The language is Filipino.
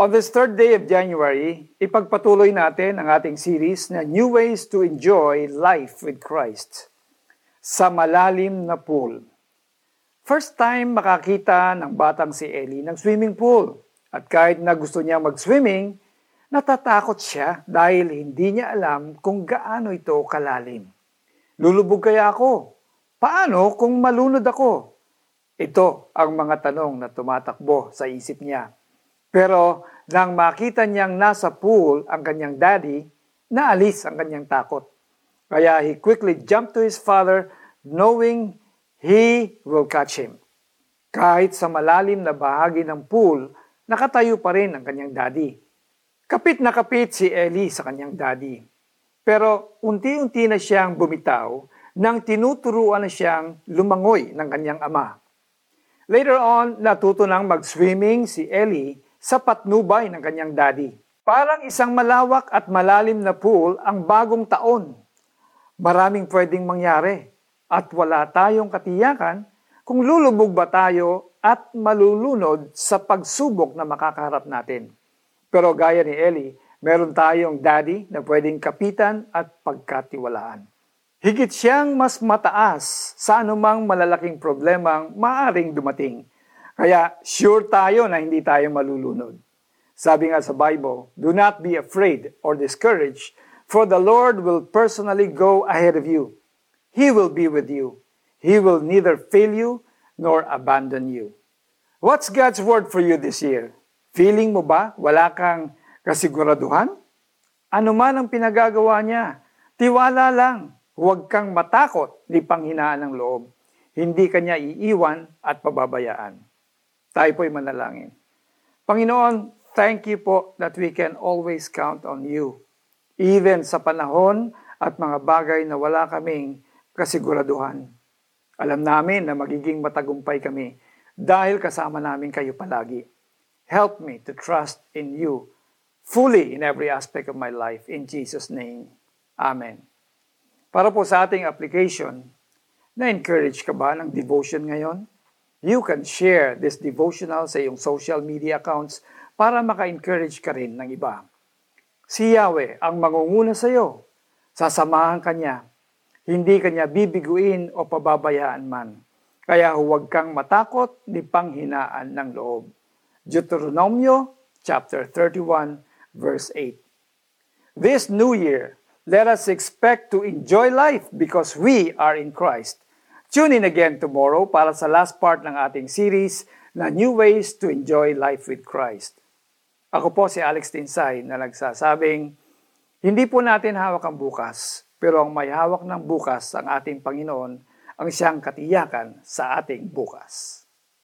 On this third day of January, ipagpatuloy natin ang ating series na New Ways to Enjoy Life with Christ sa malalim na pool. First time makakita ng batang si Ellie ng swimming pool. At kahit na gusto niya mag-swimming, natatakot siya dahil hindi niya alam kung gaano ito kalalim. Lulubog kaya ako? Paano kung malunod ako? Ito ang mga tanong na tumatakbo sa isip niya. Pero nang makita niyang nasa pool ang kanyang daddy, naalis ang kanyang takot. Kaya he quickly jumped to his father knowing he will catch him. Kahit sa malalim na bahagi ng pool, nakatayo pa rin ang kanyang daddy. Kapit na kapit si Ellie sa kanyang daddy. Pero unti-unti na siyang bumitaw nang tinuturuan na siyang lumangoy ng kanyang ama. Later on, natuto nang mag-swimming si Ellie sa patnubay ng kanyang daddy. Parang isang malawak at malalim na pool ang bagong taon. Maraming pwedeng mangyari at wala tayong katiyakan kung lulubog ba tayo at malulunod sa pagsubok na makakaharap natin. Pero gaya ni Ellie, meron tayong daddy na pwedeng kapitan at pagkatiwalaan. Higit siyang mas mataas sa anumang malalaking problemang maaring dumating kaya sure tayo na hindi tayo malulunod. Sabi nga sa Bible, Do not be afraid or discouraged, for the Lord will personally go ahead of you. He will be with you. He will neither fail you nor abandon you. What's God's word for you this year? Feeling mo ba wala kang kasiguraduhan? Ano man ang pinagagawa niya, tiwala lang. Huwag kang matakot ni panghinaan ng loob. Hindi kanya iiwan at pababayaan. Tayo po'y manalangin. Panginoon, thank you po that we can always count on you. Even sa panahon at mga bagay na wala kaming kasiguraduhan. Alam namin na magiging matagumpay kami dahil kasama namin kayo palagi. Help me to trust in you fully in every aspect of my life. In Jesus' name, Amen. Para po sa ating application, na-encourage ka ba ng devotion ngayon? You can share this devotional sa iyong social media accounts para maka-encourage ka rin ng iba. Si Yahweh ang mangunguna sa iyo. Sasamahan ka niya. Hindi ka niya bibiguin o pababayaan man. Kaya huwag kang matakot ni panghinaan ng loob. Deuteronomio chapter 31 verse 8. This new year, let us expect to enjoy life because we are in Christ. Tune in again tomorrow para sa last part ng ating series na New Ways to Enjoy Life with Christ. Ako po si Alex Tinsay na nagsasabing, hindi po natin hawak ang bukas, pero ang may hawak ng bukas ang ating Panginoon ang siyang katiyakan sa ating bukas.